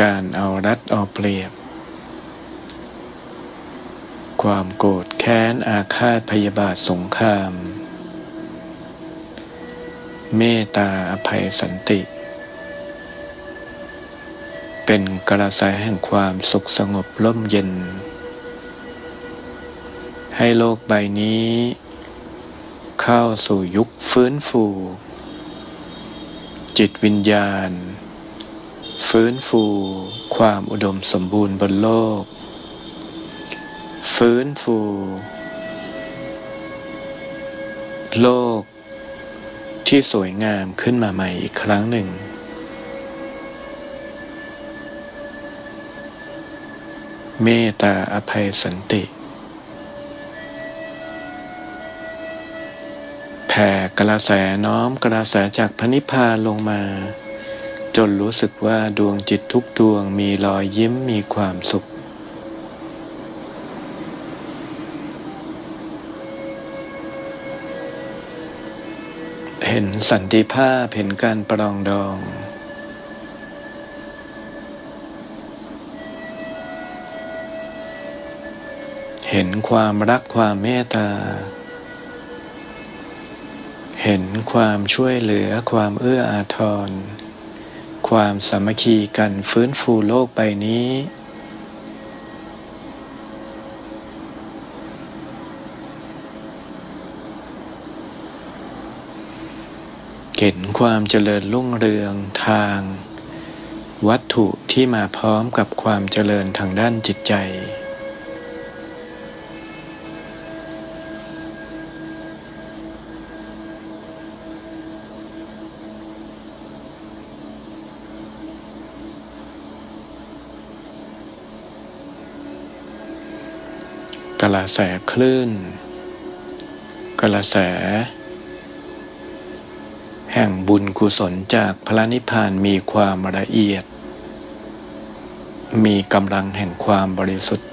การเอารัดเอาเปรียบ ความโกรธแค้นอาฆาตพยาบาทสงคราม เมตตาอภัยสันติ เป็นกระแสแห่งความสุขสงบร่มเย็น ให้โลกใบนี้ เข้าสู่ยุคฟื้นฟู จิตวิญญาณ ฟื้นฟู ความอุดมสมบูรณ์บนโลก ฟื้นฟู โลก ที่สวยงามขึ้นมาใหม่อีกครั้งหนึ่งเมตตาอภัยสันติ ผ่กระแสน้อมกระแสจากพระนิพพานลงมา จนรู้สึกว่าดวงจิตทุกดวงมีรอยยิ้มมีความสุข เห็นสันติภาพเห็นการปรองดองเห็นความรักความเมตตา เห็นความช่วยเหลือความเอื้ออาทร ความสามัคคีกันฟื้นฟูโลกใบนี้ เห็นความเจริญรุ่งเรืองทาง วัตถุที่มาพร้อมกับความเจริญทางด้านจิตใจ กระแสคลื่น กระแส แห่งบุญกุศลจากพระนิพพานมีความละเอียด มีกำลังแห่งความบริสุทธิ์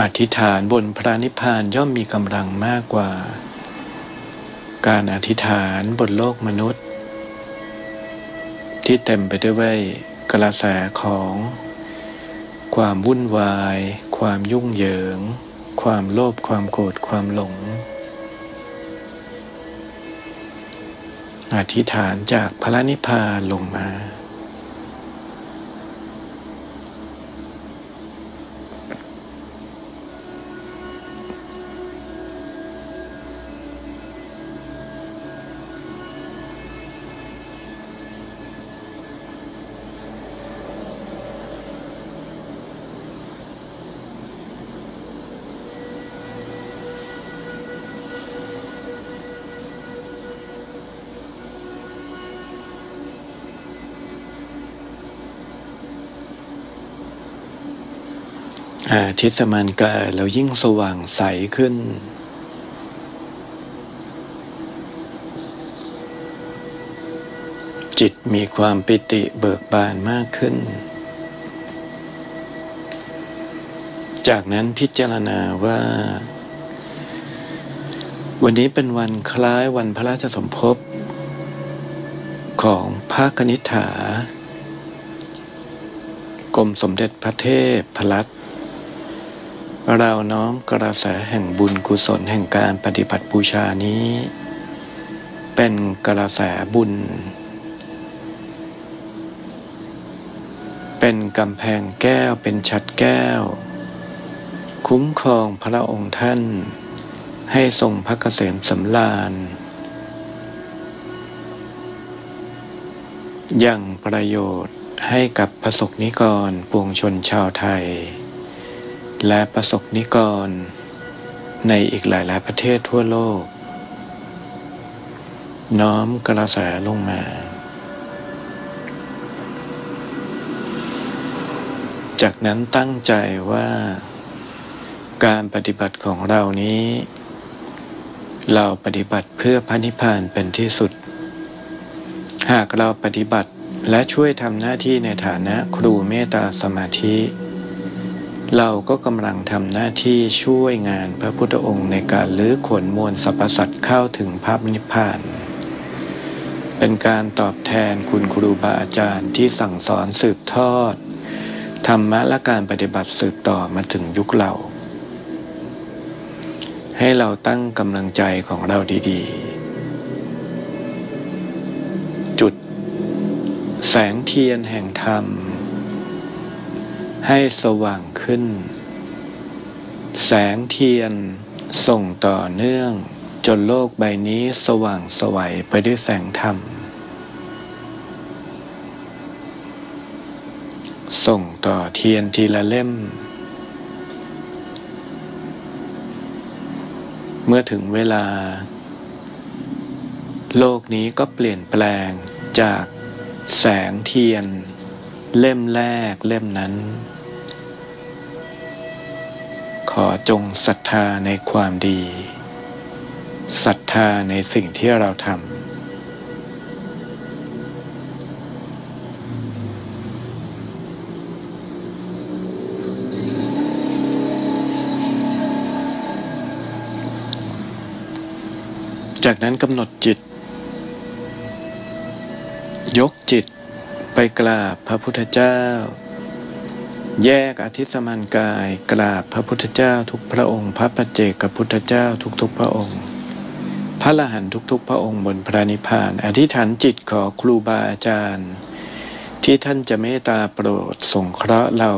อธิษฐานบนพระนิพพานย่อมมีกำลังมากกว่า การอธิษฐานบนโลกมนุษย์ ที่เต็มไปด้วย กระแสของ ความวุ่นวาย ความยุ่งเหยิง ความโลภความโกรธความหลง อธิษฐานจากพระนิพพานลงมา ทิตย์สมานกายแล้วยิ่งสว่างใสขึ้น จิตมีความปิติเบิกบานมากขึ้น จากนั้นพิจารณาว่า วันนี้เป็นวันคล้ายวันพระราชสมภพของพระคณิษฐากรมสมเด็จพระเทพพลัต เราน้อมกระแสแห่งบุญกุศลแห่งการปฏิบัติบูชานี้ เป็นกระแสบุญ เป็นกำแพงแก้วเป็นชัดแก้ว คุ้มครองพระองค์ท่าน ให้ทรงพระเกษมสำราญยังประโยชน์ให้กับประสบนิกรปวงชนชาวไทย และประสบนิกร ในอีกหลายหลายประเทศทั่วโลก น้อมกระแสลงมาจากนั้นตั้งใจว่าการปฏิบัติของเรานี้ เราปฏิบัติเพื่อพระนิพพานเป็นที่สุด หากเราปฏิบัติและช่วยทำหน้าที่ในฐานะครูเมตตาสมาธิ เราก็กำลังทำหน้าที่ช่วยงานพระพุทธองค์ในการลื้อขนมวลสรรพสัตว์เข้าถึงพระนิพพาน เป็นการตอบแทนคุณครูบาอาจารย์ที่สั่งสอนสืบทอด ธรรมะและการปฏิบัติสืบต่อมาถึงยุคเรา ให้เราตั้งกำลังใจของเราดีๆ จุด แสงเทียนแห่งธรรม ให้สว่างขึ้น แสงเทียนส่งต่อเนื่องจนโลกใบนี้สว่างสวัยไปด้วยแสงธรรม ส่งต่อเทียนทีละเล่ม เมื่อถึงเวลา โลกนี้ก็เปลี่ยนแปลงจากแสงเทียน เล่มแรกเล่มนั้น อจงศรัทธาในความดีศรัทธาในสิ่งที่เราทำจากนั้นกำหนดจิต ยกจิตไปกราบพระพุทธเจ้า แยกอธิสมานกายกราบพระพุทธเจ้าทุกพระองค์ พระปัจเจกพุทธเจ้าทุกๆพระองค์ พระละหันทุกๆ พระองค์บนพระนิพพาน อธิษฐานจิตขอครูบาอาจารย์ ที่ท่านจะเมตตาโปรดสงเคราะห์เรา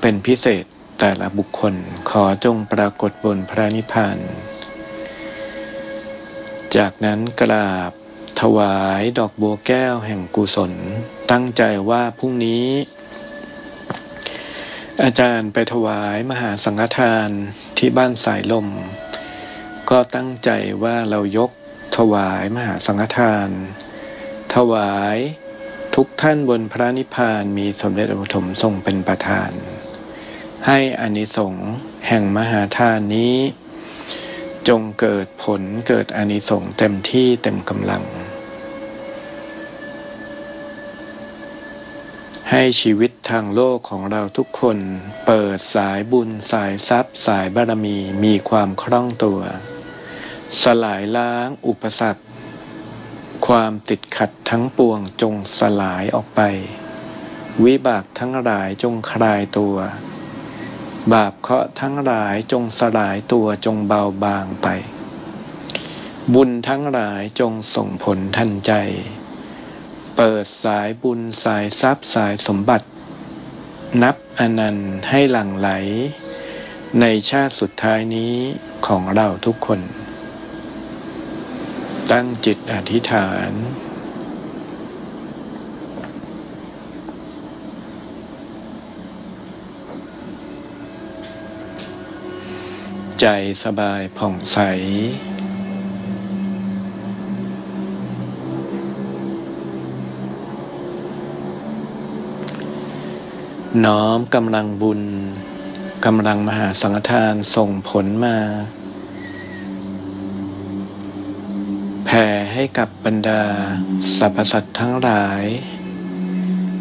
เป็นพิเศษแต่ละบุคคลขอจงปรากฏบนพระนิพพาน จากนั้นกราบถวายดอกบัวแก้วแห่งกุศล ตั้งใจว่าพรุ่งนี้ อาจารย์ไปถวายมหาสังฆทานที่บ้านสายลม ก็ตั้งใจว่าเรายกถวายมหาสังฆทาน ถวายทุกท่านบนพระนิพพานมีสมเด็จอุทมทรงเป็นประธาน ให้อานิสงส์แห่งมหาทานนี้ จงเกิดผลเกิดอานิสงส์เต็มที่เต็มกำลัง ให้ชีวิตทางโลกของเราทุกคน เปิดสายบุญสายทรัพย์ สายบารมีมีความคล่องตัว สลายล้างอุปสรรค ความติดขัดทั้งปวงจงสลายออกไป วิบากทั้งหลายจงคลายตัว บาปเคราะห์ทั้งหลายจงสลายตัวจงเบาบางไป บุญทั้งหลายจงส่งผลทันใจ เปิดสายบุญสายทรัพย์สายสมบัติ นับอนันต์ให้หลั่งไหล ในชาติสุดท้ายนี้ของเราทุกคน ตั้งจิตอธิษฐาน ใจสบายผ่องใส น้อมกำลังบุญกำลังมหาสังฆทานส่งผลมา แผ่ให้กับบรรดาสรรพสัตว์ทั้งหลาย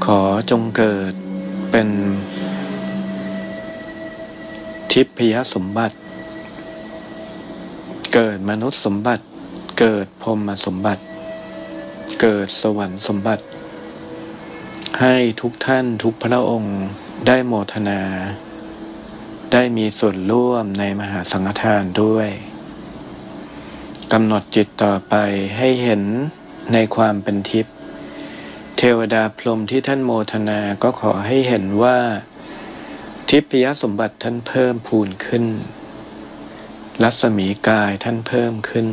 ขอจงเกิดเป็น ทิพยสมบัติ เกิดมนุษย์สมบัติ เกิดพรมสมบัติ เกิดสวรรค์สมบัติ ให้ทุกท่านทุกพระองค์ได้โมทนา ได้มีส่วนร่วมในมหาสังฆทานด้วยกำหนดจิตต่อไปให้เห็นในความเป็นทิพย์เทวดาพรหมที่ท่านโมทนาก็ขอให้เห็นว่า ทิพยสมบัติท่านเพิ่มพูนขึ้น รัศมีกายท่านเพิ่มขึ้น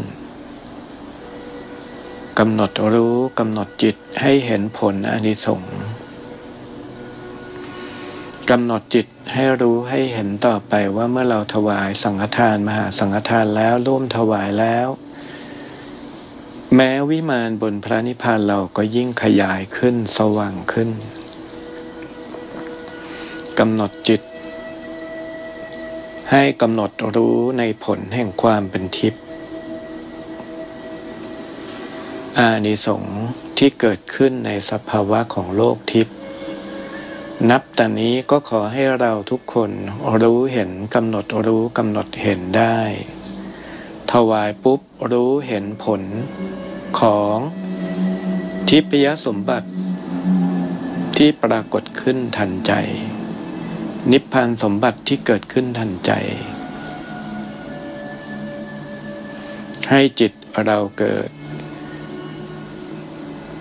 กำหนดรู้กำหนดจิตให้เห็นผลอนิสงส์ กำหนดจิตให้รู้ให้เห็นต่อไปว่าเมื่อเราถวายสังฆทานมหาสังฆทานแล้วร่วมถวายแล้ว แม้วิมานบนพระนิพพานเราก็ยิ่งขยายขึ้นสว่างขึ้นกำหนดจิต ให้กำหนดรู้ในผลแห่งความเป็นทิพย์อานิสงส์ที่เกิดขึ้นในสภาวะของโลกทิพย์ นับแต่นี้ก็ขอให้เราทุกคนรู้เห็นกำหนดรู้กำหนดเห็นได้ ถวายปุ๊บรู้เห็นผลของทิพยสมบัติ ที่ปรากฏขึ้นทันใจ นิพพานสมบัติที่เกิดขึ้นทันใจ ให้จิตเราเกิด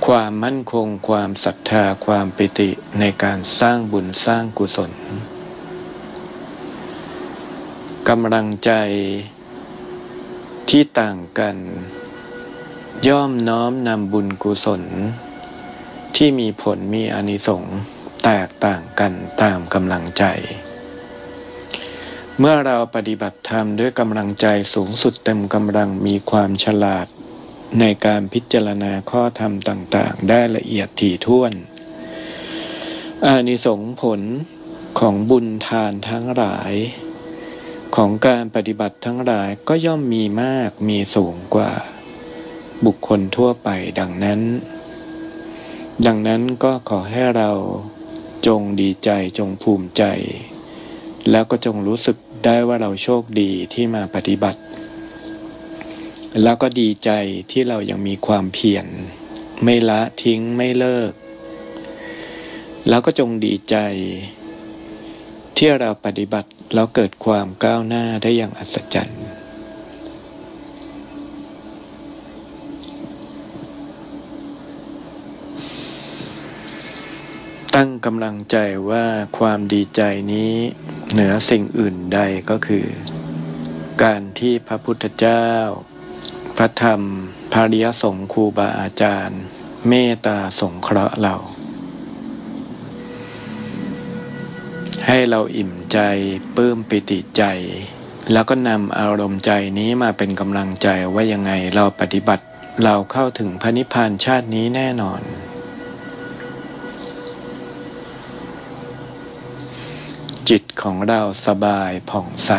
ความมั่นคงความศรัทธาความปิติ ในการสร้างบุญสร้างกุศลกำลังใจที่ต่างกัน ย่อมน้อมนำบุญกุศล ที่มีผลมีอนิสงส์แตกต่างกันตามกำลังใจ เมื่อเราปฏิบัติธรรมด้วยกำลังใจสูงสุดเต็มกำลังมีความฉลาด ในการพิจารณาข้อธรรมต่าง ๆ ได้ละเอียดถี่ถ้วน อานิสงส์ผลของบุญทานทั้งหลาย ของการปฏิบัติทั้งหลายก็ย่อมมีมากมีสูงกว่า บุคคลทั่วไปดังนั้น ดังนั้นก็ขอให้เราจงดีใจจงภูมิใจ แล้วก็จงรู้สึกได้ว่าเราโชคดีที่มาปฏิบัติ แล้วก็ดีใจที่เรายังมีความเพียรไม่ละทิ้งไม่เลิก แล้วก็จงดีใจ ที่เราปฏิบัติแล้วเกิดความก้าวหน้าได้อย่างอัศจรรย์ตั้งกำลังใจว่าความดีใจนี้เหนือสิ่งอื่นใดก็คือ การที่พระพุทธเจ้า พระธรรมพระริยสงฆ์ครูบาอาจารย์ เมตตาสงเคราะห์เรา ให้เราอิ่มใจปลื้มปิติใจ แล้วก็นำอารมณ์ใจนี้มาเป็นกำลังใจว่ายังไงเราปฏิบัติเราเข้าถึงพระนิพพานชาตินี้แน่นอน จิตของเราสบายผ่องใส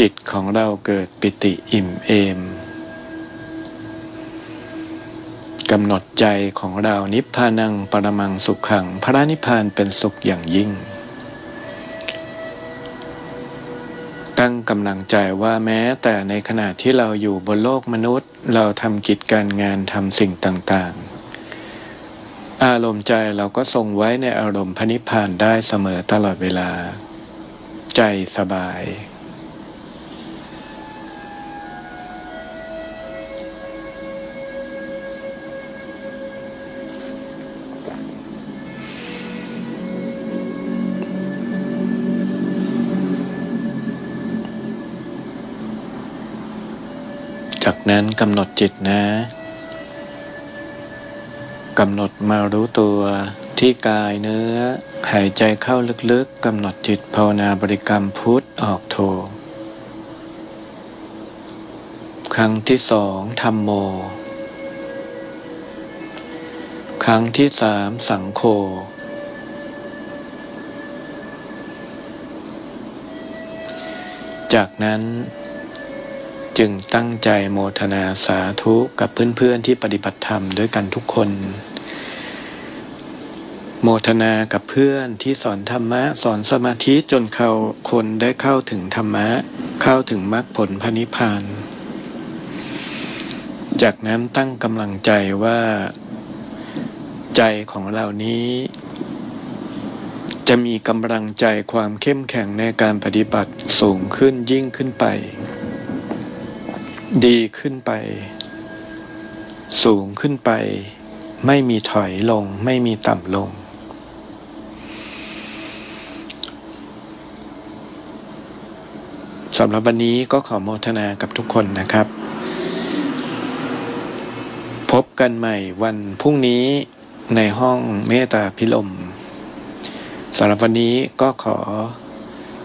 จิตของเราเกิดปิติอิ่มเอม กำหนดใจของเรานิพพานังปรมังสุขขัง พระนิพพานเป็นสุขอย่างยิ่ง ตั้งกำลังใจว่าแม้แต่ในขณะที่เราอยู่บนโลกมนุษย์ เราทำกิจการงานทำสิ่งต่างๆ อารมณ์ใจเราก็ทรงไว้ในอารมณ์พระนิพพานได้เสมอตลอดเวลา ใจสบาย จากนั้นกำหนดจิตนะกำหนดมารู้ตัวที่กายเนื้อ หายใจเข้าลึกๆกำหนดจิตภาวนาบริกรรมพุทธออกโท ครั้งที่สองธรรมโม ครั้งที่สามสังโฆจากนั้น จึงตั้งใจโมทนาสาธุกับเพื่อนๆที่ปฏิบัติธรรมด้วยกันทุกคน โมทนากับเพื่อนที่สอนธรรมะสอนสมาธิจนเขาคนได้เข้าถึงธรรมะ เข้าถึงมรรคผลพระนิพพาน จากนั้นตั้งกำลังใจว่า ใจของเรานี้จะมีกำลังใจความเข้มแข็งในการปฏิบัติสูงขึ้นยิ่งขึ้นไป ดีขึ้นไป สูงขึ้นไป ไม่มีถอยลง ไม่มีต่ำลง สำหรับวันนี้ก็ขอโมทนากับทุกคนนะครับ พบกันใหม่วันพรุ่งนี้ในห้องเมตตาพิลมสำหรับวันนี้ก็ขอ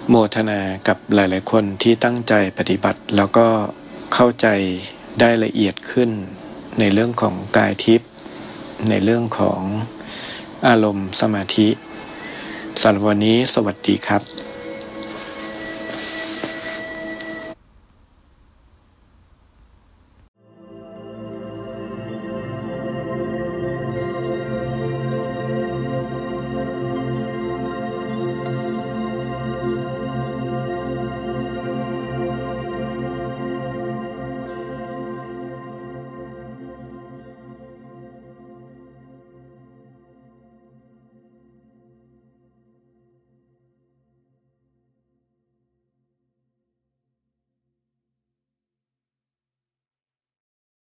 โมทนากับหลาย ๆ คนที่ตั้งใจปฏิบัติแล้วก็ เข้าใจได้ละเอียดขึ้น ในเรื่องของกายทิพย์ในเรื่องของอารมณ์สมาธิสำหรับวันนี้สวัสดีครับ